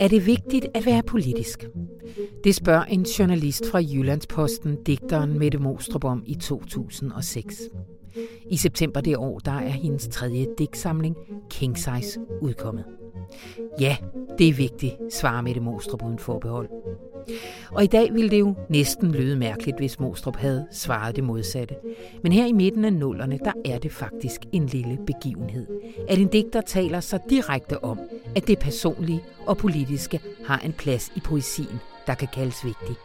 Er det vigtigt at være politisk? Det spørger en journalist fra Jyllandsposten, digteren Mette Mostrup om i 2006. I september det år, der er hendes tredje digtsamling, King Size, udkommet. Ja, det er vigtigt, svarer Mette Mostrup uden forbehold. Og i dag ville det jo næsten lyde mærkeligt, hvis Mostrup havde svaret det modsatte. Men her i midten af nullerne, der er det faktisk en lille begivenhed. At en digter taler så direkte om, at det personlige og politiske har en plads i poesien, der kan kaldes vigtig.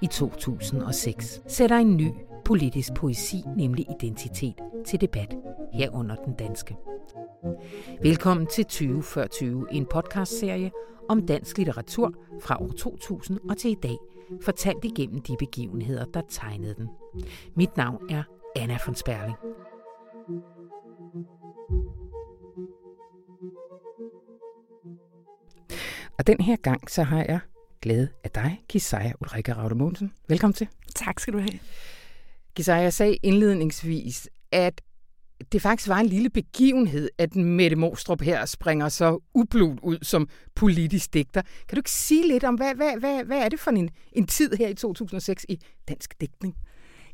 I 2006 sætter en ny politisk poesi, nemlig identitet, til debat herunder den danske. Velkommen til 20 før 20, en podcastserie om dansk litteratur fra år 2000 og til i dag, fortalt igennem de begivenheder, der tegnede den. Mit navn er Anna von Sperling. Og den her gang, så har jeg glæde af dig, Kisaja Ulrika Raude Mogensen. Velkommen til. Tak skal du have. Kisaya, jeg sagde indledningsvis, at det faktisk var en lille begivenhed, at Mette Mostrup her springer så ublut ud som politisk digter. Kan du ikke sige lidt om, hvad, hvad, hvad, hvad er det for en, en tid her i 2006 i dansk digtning?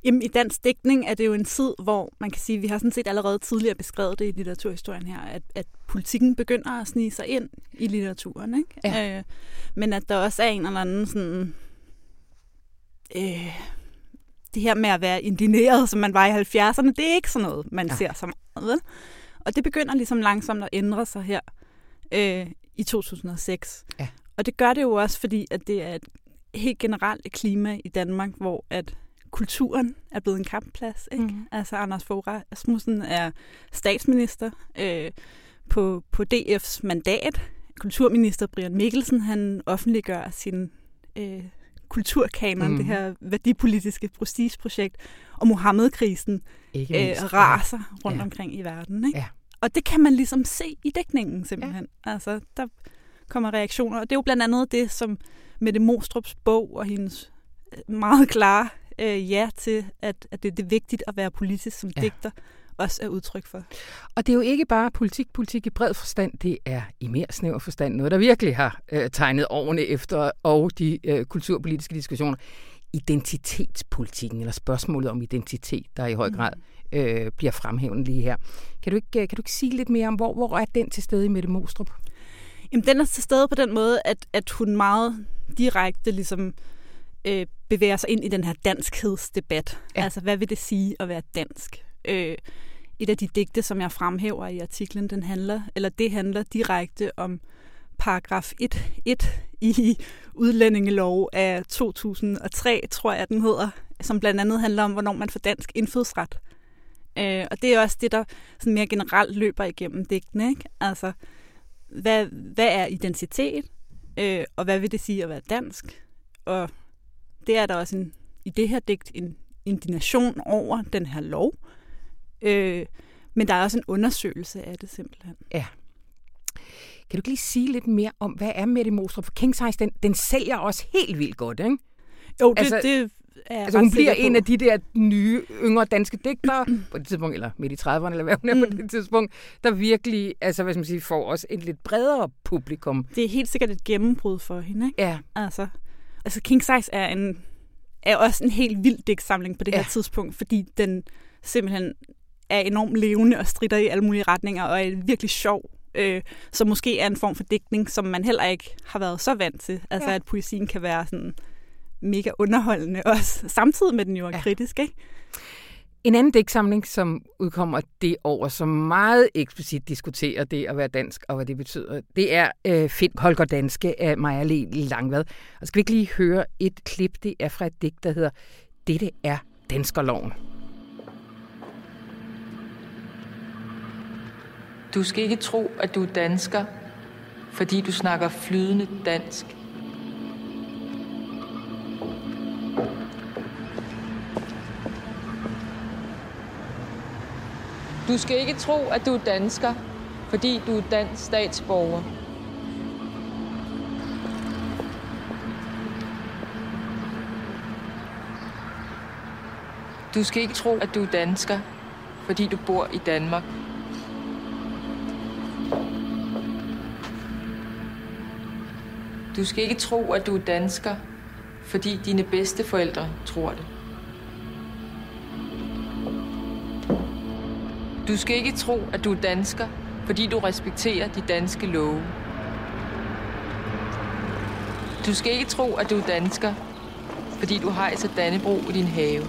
Jamen, i dansk digtning er det jo en tid, hvor man kan sige, vi har sådan set allerede tidligere beskrevet det i litteraturhistorien her, at, at politikken begynder at snige sig ind i litteraturen. Ikke? Ja. Øh, men at der også er en eller anden sådan... Øh, det her med at være indineret, som man var i 70'erne, det er ikke sådan noget, man ja. ser så meget. Vel? Og det begynder ligesom langsomt at ændre sig her øh, i 2006. Ja. Og det gør det jo også, fordi at det er et helt generelt klima i Danmark, hvor at kulturen er blevet en kampplads. Ikke? Mm. Altså Anders Fogh Rasmussen er statsminister øh, på, på DF's mandat. Kulturminister Brian Mikkelsen, han offentliggør sin øh, kulturkanon, mm. det her værdipolitiske prestigeprojekt, og Mohammed-krisen øh, raser rundt ja. omkring i verden. Ikke? Ja. Og det kan man ligesom se i dækningen simpelthen. Ja. Altså, der kommer reaktioner, og det er jo blandt andet det, som Mette Mostrups bog og hendes øh, meget klare øh, ja til, at, at det, det er vigtigt at være politisk som ja. digter, også er udtryk for. Og det er jo ikke bare politik, politik i bred forstand, det er i mere snæver forstand noget, der virkelig har øh, tegnet årene efter, og de øh, kulturpolitiske diskussioner. Identitetspolitikken, eller spørgsmålet om identitet, der i høj mm. grad øh, bliver fremhævet lige her. Kan du, ikke, øh, kan du ikke sige lidt mere om, hvor, hvor er den til stede i Mette Mostrup? Jamen, den er til stede på den måde, at, at hun meget direkte ligesom øh, bevæger sig ind i den her danskhedsdebat. Ja. Altså, hvad vil det sige at være dansk? Øh, et af de digte, som jeg fremhæver i artiklen, den handler, eller det handler direkte om paragraf 1.1 i udlændingelov af 2003, tror jeg, den hedder, som blandt andet handler om, hvornår man får dansk indfødsret. Øh, og det er også det, der sådan mere generelt løber igennem digtene. Ikke? Altså, hvad, hvad er identitet, øh, og hvad vil det sige at være dansk? Og det er der også en, i det her digt en indignation over den her lov. Øh, men der er også en undersøgelse af det simpelthen. Ja. Kan du lige sige lidt mere om, hvad er Mette Mostrup? For King Size, den, den sælger også helt vildt godt, ikke? Jo, det, altså, det er altså, hun bliver en af de der nye, yngre danske digtere på det tidspunkt, eller midt i 30'erne, eller hvad hun er mm. på det tidspunkt, der virkelig, altså hvad skal man sige, får også et lidt bredere publikum. Det er helt sikkert et gennembrud for hende, ikke? Ja. Altså, altså King Size er, en, er også en helt vild digtsamling på det ja. her tidspunkt, fordi den simpelthen er enormt levende og strider i alle mulige retninger, og er virkelig sjov. Øh, så måske er en form for digtning, som man heller ikke har været så vant til. Altså ja. at poesien kan være sådan mega underholdende også, samtidig med den jo er ja. kritisk, ikke? En anden digtsamling, som udkommer det år, som meget eksplicit diskuterer det at være dansk og hvad det betyder, det er øh, Find Holger Danske af Maja Le Langvad. Og skal vi ikke lige høre et klip? Det er fra et digt, der hedder Dette er Danskerloven. Du skal ikke tro, at du er dansker, fordi du snakker flydende dansk. Du skal ikke tro, at du er dansker, fordi du er dansk statsborger. Du skal ikke tro, at du er dansker, fordi du bor i Danmark. Du skal ikke tro, at du er dansker, fordi dine bedste forældre tror det. Du skal ikke tro, at du er dansker, fordi du respekterer de danske love. Du skal ikke tro, at du er dansker, fordi du hejser Dannebro i din have.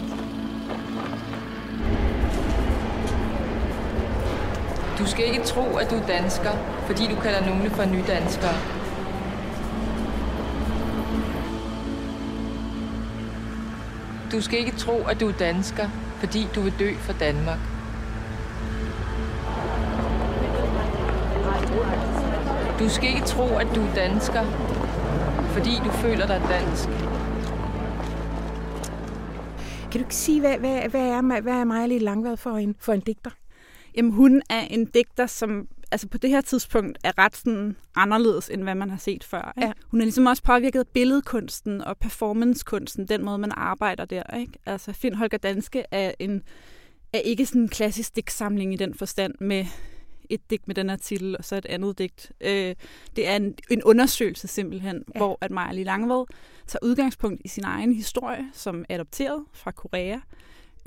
Du skal ikke tro, at du er dansker, fordi du kalder nogle for nydanskere. Du skal ikke tro, at du er dansker, fordi du vil dø for Danmark. Du skal ikke tro, at du er dansker, fordi du føler dig dansk. Kan du ikke sige, hvad, hvad, hvad er, hvad er Maja Lille Langvad for en, for en digter? Jamen, hun er en digter, som altså på det her tidspunkt er ret sådan anderledes, end hvad man har set før. Ikke? Ja. Hun er ligesom også påvirket af billedkunsten og performancekunsten, den måde, man arbejder der. Ikke? Altså, Finn Holger Danske er, en, er ikke sådan en klassisk digtsamling i den forstand med et digt med den her titel, og så et andet digt. Øh, det er en, en undersøgelse simpelthen, ja. hvor at Maja Langved tager udgangspunkt i sin egen historie, som er adopteret fra Korea,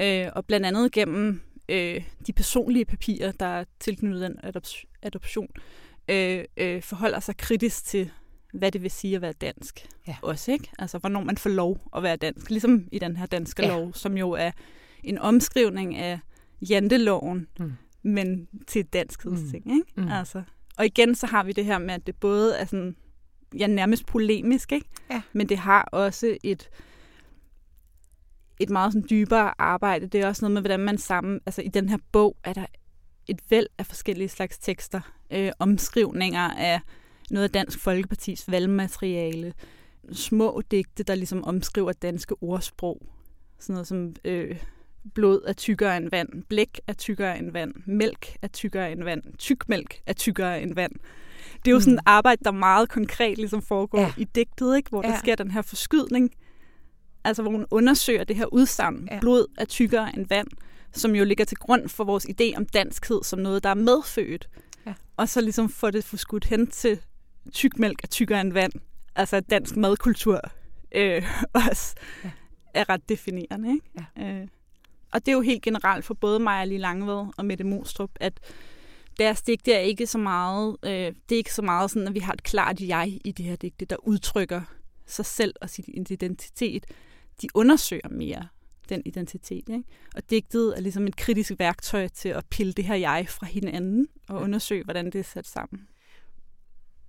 øh, og blandt andet gennem øh, de personlige papirer, der er tilknyttet den adop- adoption, øh, øh, forholder sig kritisk til, hvad det vil sige at være dansk. Ja. Også, ikke? Altså, hvornår man får lov at være dansk. Ligesom i den her danske ja. lov, som jo er en omskrivning af janteloven, mm men til et danskhedsting. Mm. Ikke? Mm. Altså. Og igen, så har vi det her med, at det både er sådan, ja, nærmest polemisk, ikke? Ja. men det har også et, et meget sådan dybere arbejde. Det er også noget med, hvordan man sammen... Altså i den her bog er der et væld af forskellige slags tekster, øh, omskrivninger af noget af Dansk Folkepartis valgmateriale, små digte, der ligesom omskriver danske ordsprog. Sådan noget som øh, blod er tykkere end vand, blæk er tykkere end vand, mælk er tykkere end vand, tykmælk er tykkere end vand. Det er jo mm. sådan et arbejde, der meget konkret ligesom foregår ja. i digtet, ikke? hvor ja. der sker den her forskydning, altså hvor hun undersøger det her udsagn, ja. blod er tykkere end vand, som jo ligger til grund for vores idé om danskhed som noget, der er medfødt. Ja. Og så ligesom få det forskudt hen til tykmælk er tykkere end vand, altså dansk madkultur øh, også ja. er ret definerende. Ikke? Ja. Øh. Og det er jo helt generelt for både mig og Lee Langved og Mette Mostrup, at deres digte er ikke så meget, øh, det er ikke så meget sådan, at vi har et klart jeg i det her digte, der udtrykker sig selv og sin identitet. De undersøger mere den identitet. Ikke? Og digtet er ligesom et kritisk værktøj til at pille det her jeg fra hinanden og undersøge, hvordan det er sat sammen.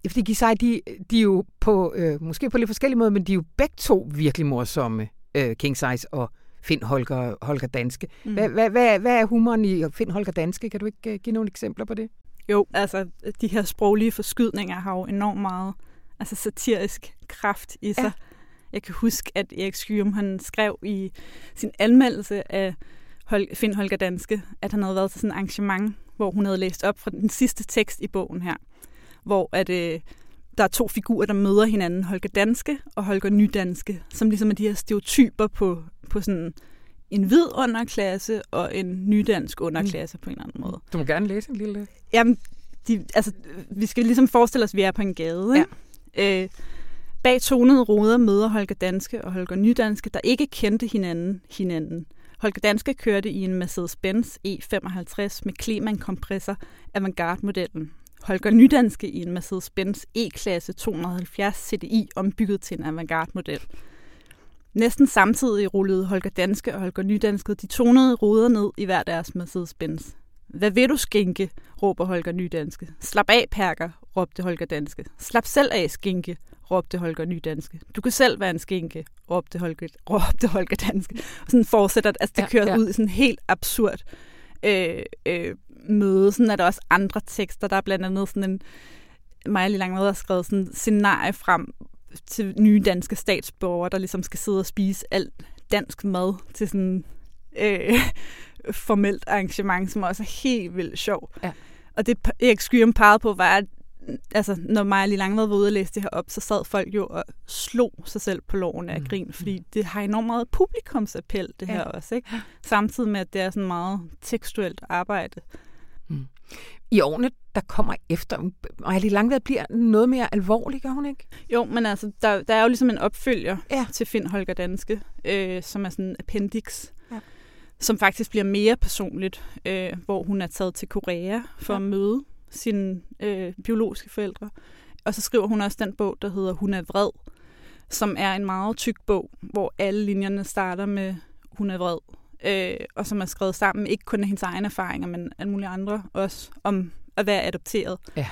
Fordi Gisaj, de, de er jo på, øh, måske på lidt forskellige måder, men de er jo begge to virkelig morsomme, øh, King Size og Finn Holger, Holger Danske. Mm. Hvad, hvad, hvad, hvad er humoren i Finn Holger Danske? Kan du ikke uh, give nogle eksempler på det? Jo, altså de her sproglige forskydninger har jo enormt meget altså, satirisk kraft i sig. Jeg kan huske, at Erik Skyrum, han skrev i sin anmeldelse af Hol- Finn Holger Danske, at han havde været til sådan et arrangement, hvor hun havde læst op fra den sidste tekst i bogen her, hvor at, øh, der er to figurer, der møder hinanden, Holger Danske og Holger Nydanske, som ligesom er de her stereotyper på på sådan en hvid underklasse og en nydansk underklasse mm. på en eller anden måde. Du må gerne læse en lille... Jamen, de, altså, vi skal ligesom forestille os, at vi er på en gade. Ikke? Ja. Øh, bag tonede ruder møder Holger Danske og Holger Nydanske, der ikke kendte hinanden hinanden. Holger Danske kørte i en Mercedes-Benz E55 med Kleman-kompressor Avantgarde-modellen. Holger Nydanske i en Mercedes-Benz E-klasse 270 CDI ombygget til en Avantgarde-model. Næsten samtidig rullede Holger Danske og Holger Nydanske de tonede ruder ned i hver deres Mercedes-Benz. Hvad vil du skænke, råber Holger Nydanske. Slap af, perker, råbte Holger Danske. Slap selv af, skinke, råbte Holger Nydanske. Du kan selv være en skinke, råbte Holger, råbte Holger Danske. Og sådan fortsætter, altså det kører ja, ja. ud i sådan helt absurd øh, øh, møde. Sådan er der også andre tekster. Der er blandt andet sådan en, Maja Langvad har skrevet sådan en scenarie frem, til nye danske statsborgere, der ligesom skal sidde og spise alt dansk mad til sådan øh, formelt arrangement, som også er helt vildt sjov. Ja. Og det Erik Skyrum pegede på, var, at altså, når Maja lige Langvad var ude og læse det her op, så sad folk jo og slog sig selv på loven af mm. grin, fordi det har enormt meget publikumsappel, det ja. her også. Ikke? Samtidig med, at det er sådan meget tekstuelt arbejde. Mm. I årene, der kommer efter, Maja lige Langvad bliver noget mere alvorlig, gør hun ikke? Jo, men altså, der, der er jo ligesom en opfølger ja. til Finn Holger Danske, øh, som er sådan en appendix, ja. som faktisk bliver mere personligt, øh, hvor hun er taget til Korea for ja. at møde sine øh, biologiske forældre. Og så skriver hun også den bog, der hedder Hun er vred, som er en meget tyk bog, hvor alle linjerne starter med Hun er vred, øh, og som er skrevet sammen, ikke kun af hendes egne erfaringer, men alle mulige andre også, om at være adopteret. Ja.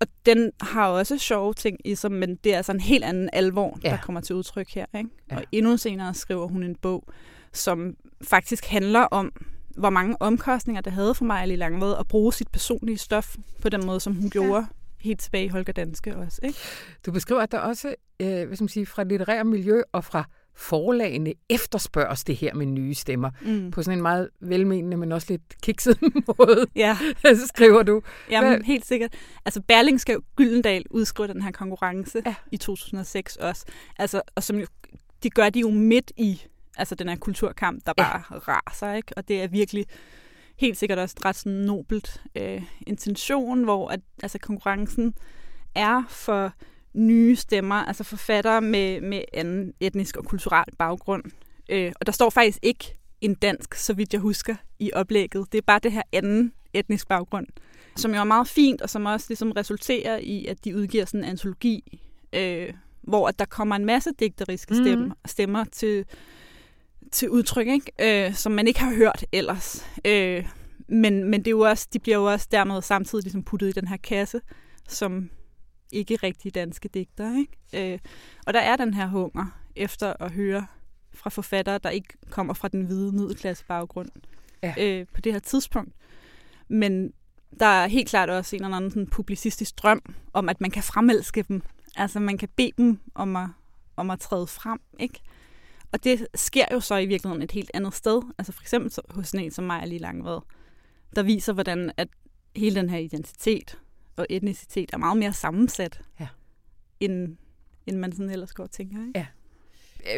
Og den har også sjove ting i sig, men det er altså en helt anden alvor, ja. der kommer til udtryk her. Ikke? Ja. Og endnu senere skriver hun en bog, som faktisk handler om hvor mange omkostninger det havde for mig i Langvad at bruge sit personlige stof på den måde, som hun gjorde ja. helt tilbage i Holger Danske også. Ikke? Du beskriver, at der også øh, hvad skal man sige, fra litterære miljø og fra forlagene efterspørges det her med nye stemmer. Mm. På sådan en meget velmenende, men også lidt kikset måde. Ja. så skriver du. Jamen, Hvad? helt sikkert. Altså, Berlingske Gyldendal udskriver den her konkurrence ja. i 2006 også. Altså, og som jo, de gør de jo midt i altså den her kulturkamp, der bare ja. raser, ikke? Og det er virkelig helt sikkert også ret sådan nobelt øh, intention, hvor at, altså konkurrencen er for nye stemmer, altså forfattere med, med anden etnisk og kulturel baggrund. Øh, og der står faktisk ikke en dansk, så vidt jeg husker, i oplægget. Det er bare det her anden etnisk baggrund, som jo er meget fint, og som også ligesom resulterer i, at de udgiver sådan en antologi, øh, hvor at der kommer en masse digteriske stemmer, mm. stemmer til til udtryk, ikke? Øh, som man ikke har hørt ellers. Øh, men, men det er jo også, de bliver jo også dermed samtidig ligesom puttet i den her kasse, som ikke rigtig danske digter. Ikke? Øh, og der er den her hunger efter at høre fra forfattere, der ikke kommer fra den hvide middelklasse baggrund ja. øh, på det her tidspunkt. Men der er helt klart også en eller anden sådan publicistisk drøm om, at man kan fremelske dem. Altså man kan bede dem om at, om at træde frem. Ikke? Og det sker jo så i virkeligheden et helt andet sted. Altså for eksempel hos en som mig lige Langvad, der viser, hvordan at hele den her identitet og etnicitet er meget mere sammensat, ja. end, end man sådan ellers går og tænker. Ikke? Ja.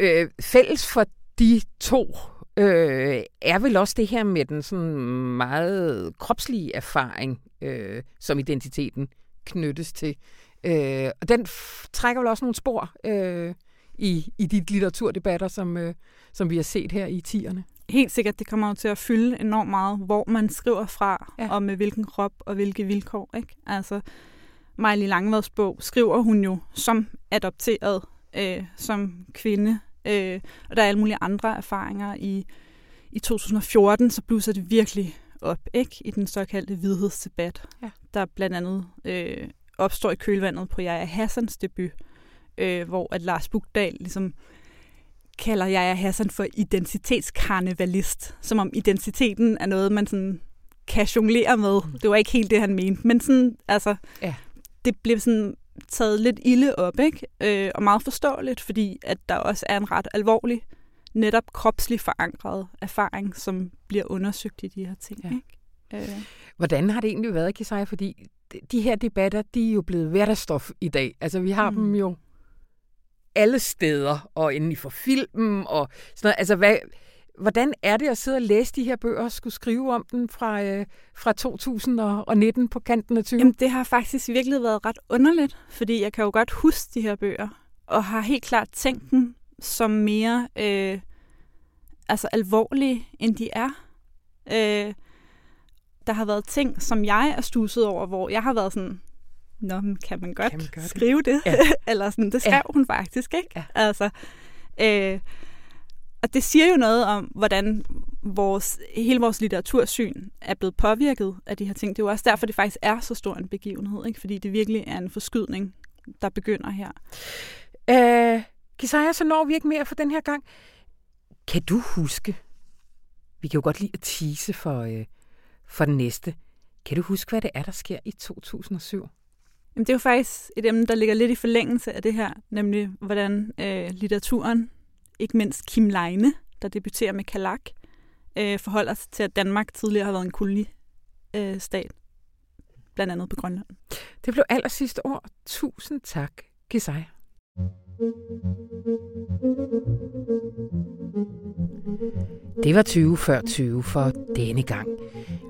Øh, fælles for de to øh, er vel også det her med den sådan meget kropslige erfaring, øh, som identiteten knyttes til. Øh, og den trækker vel også nogle spor øh, i, i de litteraturdebatter, som, øh, som vi har set her i tierne. Helt sikkert, det kommer jo til at fylde enormt meget, hvor man skriver fra, ja. og med hvilken krop og hvilke vilkår. Ikke? Altså, Miley Langvads bog skriver hun jo som adopteret, øh, som kvinde, øh, og der er alle mulige andre erfaringer. I, I 2014, så blusser det virkelig op ikke i den såkaldte vidhedsdebat, ja. der blandt andet øh, opstår i kølvandet på Jaja Hassans debut, øh, hvor at Lars Bugdal ligesom kalder jeg Hassan for identitetskarnevalist, som om identiteten er noget, man sådan kan jonglere med. Mm. Det var ikke helt det, han mente, men sådan, altså, ja. det blev sådan taget lidt ilde op, ikke? Øh, og meget forståeligt, fordi at der også er en ret alvorlig, netop kropslig forankret erfaring, som bliver undersøgt i de her ting. Ja. Ikke? Øh. Hvordan har det egentlig været, Kisaya? Fordi de her debatter, de er jo blevet hverdagsstof i dag. Altså, vi har mm. dem jo alle steder, og inden for filmen og sådan noget. Altså, hvad, hvordan er det at sidde og læse de her bøger og skulle skrive om den fra, øh, fra 2019 på kanten af 20? Jamen, det har faktisk virkelig været ret underligt, fordi jeg kan jo godt huske de her bøger, og har helt klart tænkt dem som mere øh, altså alvorlige, end de er. Øh, der har været ting, som jeg er stusset over, hvor jeg har været sådan, Nå, men kan man godt, kan man godt skrive det? Ja. Eller sådan, det skrev ja. hun faktisk, ikke? Ja. Altså, øh, og det siger jo noget om, hvordan vores, hele vores litteratursyn er blevet påvirket af de her ting. Det er jo også derfor, det faktisk er så stor en begivenhed, ikke? fordi det virkelig er en forskydning, der begynder her. Øh, Kisaya, så når vi ikke mere for den her gang. Kan du huske, vi kan jo godt lide at tease for, øh, for den næste, kan du huske, hvad det er, der sker i 2007? Jamen, det er jo faktisk et emne, der ligger lidt i forlængelse af det her, nemlig hvordan øh, litteraturen, ikke mindst Kim Leine, der debuterer med Kalak, øh, forholder sig til, at Danmark tidligere har været en koloni-stat. Øh, blandt andet på Grønland. Det blev aller sidste år. Tusind tak, Gisai. Det var 20 før 20 for denne gang.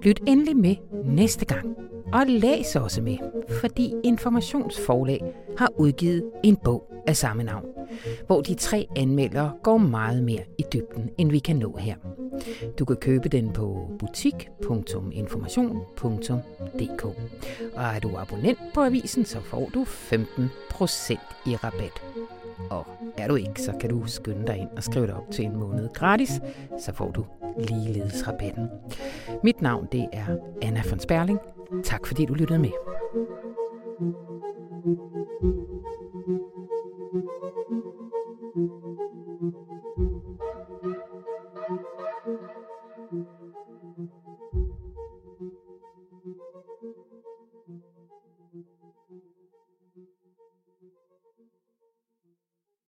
Lyt endelig med næste gang. Og læs også med, fordi Informationsforlag har udgivet en bog af samme navn, hvor de tre anmeldere går meget mere i dybden, end vi kan nå her. Du kan købe den på butik.information.dk. Og er du abonnent på avisen, så får du 15% i rabat. Og er du ikke, så kan du skynde dig ind og skrive dig op til en måned gratis, så får du ligeledes rabatten. Mit navn det er Anna von Sperling. Tak fordi du lyttede med. Thank you.